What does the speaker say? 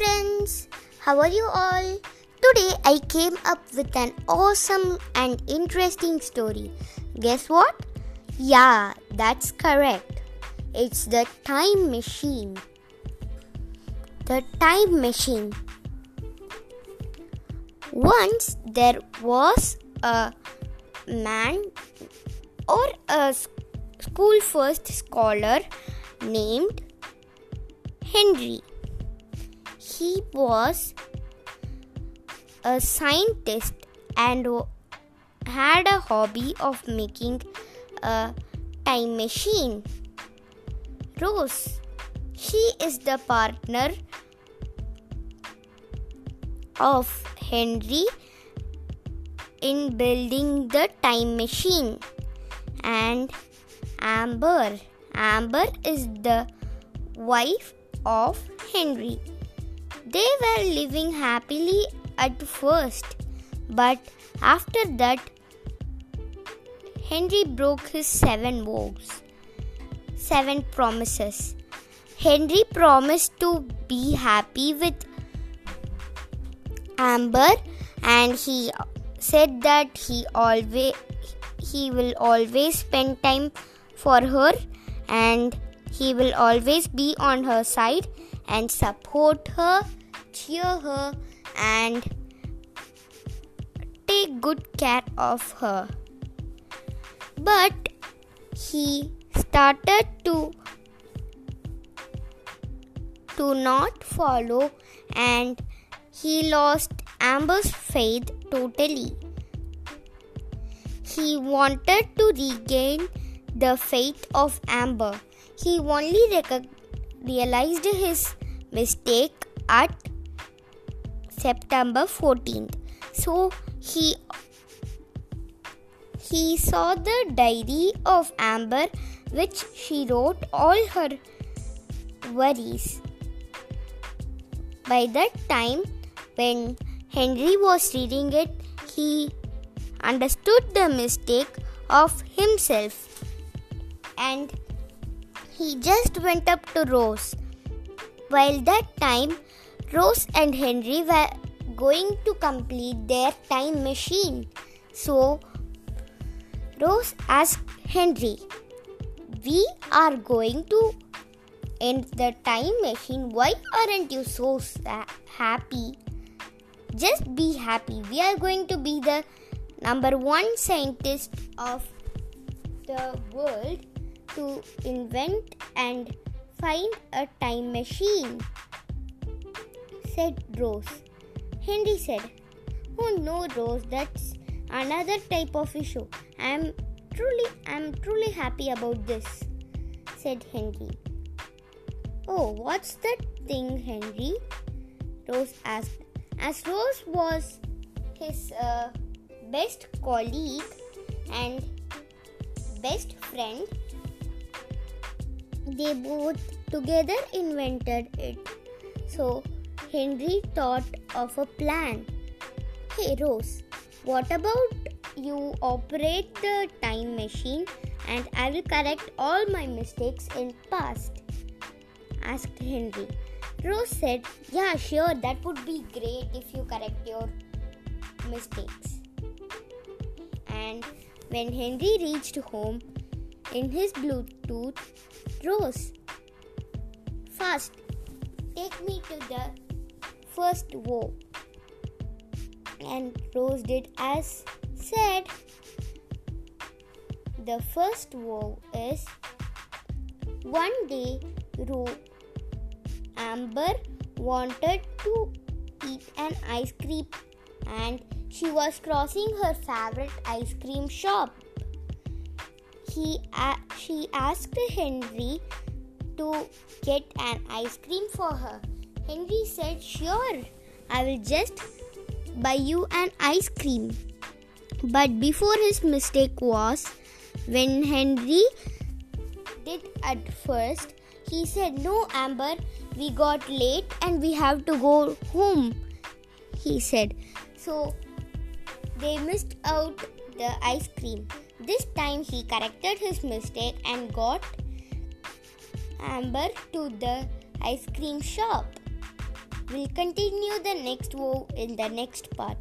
friends, how are you all? Today I came up with an awesome and interesting story. Guess what? Yeah, that's correct. It's the time machine. The time machine. Once there was a man or a school first scholar named Henry he was a scientist and had a hobby of making a time machine. Rose, she is the partner of Henry in building the time machine. And Amber, Amber is the wife of Henry. They were living happily at first, but after that, Henry broke his seven vows, seven promises. Henry promised to be happy with Amber and he said that he always he will always spend time for her and he will always be on her side and support her, cheer her, and take good care of her. But he started to to not follow and he lost Amber's faith totally. He wanted to regain the faith of Amber. He only recognized realized his mistake at September 14th. So he he saw the diary of Amber which she wrote all her worries. By that time when Henry was reading it, he understood the mistake of himself and he just went up to Rose. While that time, Rose and Henry were going to complete their time machine. So, Rose asked Henry, We are going to end the time machine. Why aren't you so happy? Just be happy. We are going to be the number one scientist of the world to invent and find a time machine, said Rose. Henry said, Oh no, Rose, that's another type of issue. I'm truly I'm truly happy about this, said Henry. Oh, what's that thing, Henry? Rose asked. As Rose was his uh, best colleague and best friend, they both together invented it. So Henry thought of a plan. Hey Rose, what about you operate the time machine and I will correct all my mistakes in past? asked Henry. Rose said, Yeah, sure, that would be great if you correct your mistakes. And when Henry reached home in his Bluetooth, Rose, fast, take me to the first vow. And Rose did as said. The first vow is one day Ro- Amber wanted to eat an ice cream and she was crossing her favorite ice cream shop he she asked Henry to get an ice cream for her. Henry said, Sure, I will just buy you an ice cream. But before his mistake was, when Henry did at first, he said, No, Amber, we got late and we have to go home. He said, So they missed out the ice cream. This time he corrected his mistake and got Amber to the ice cream shop. We'll continue the next woe in the next part.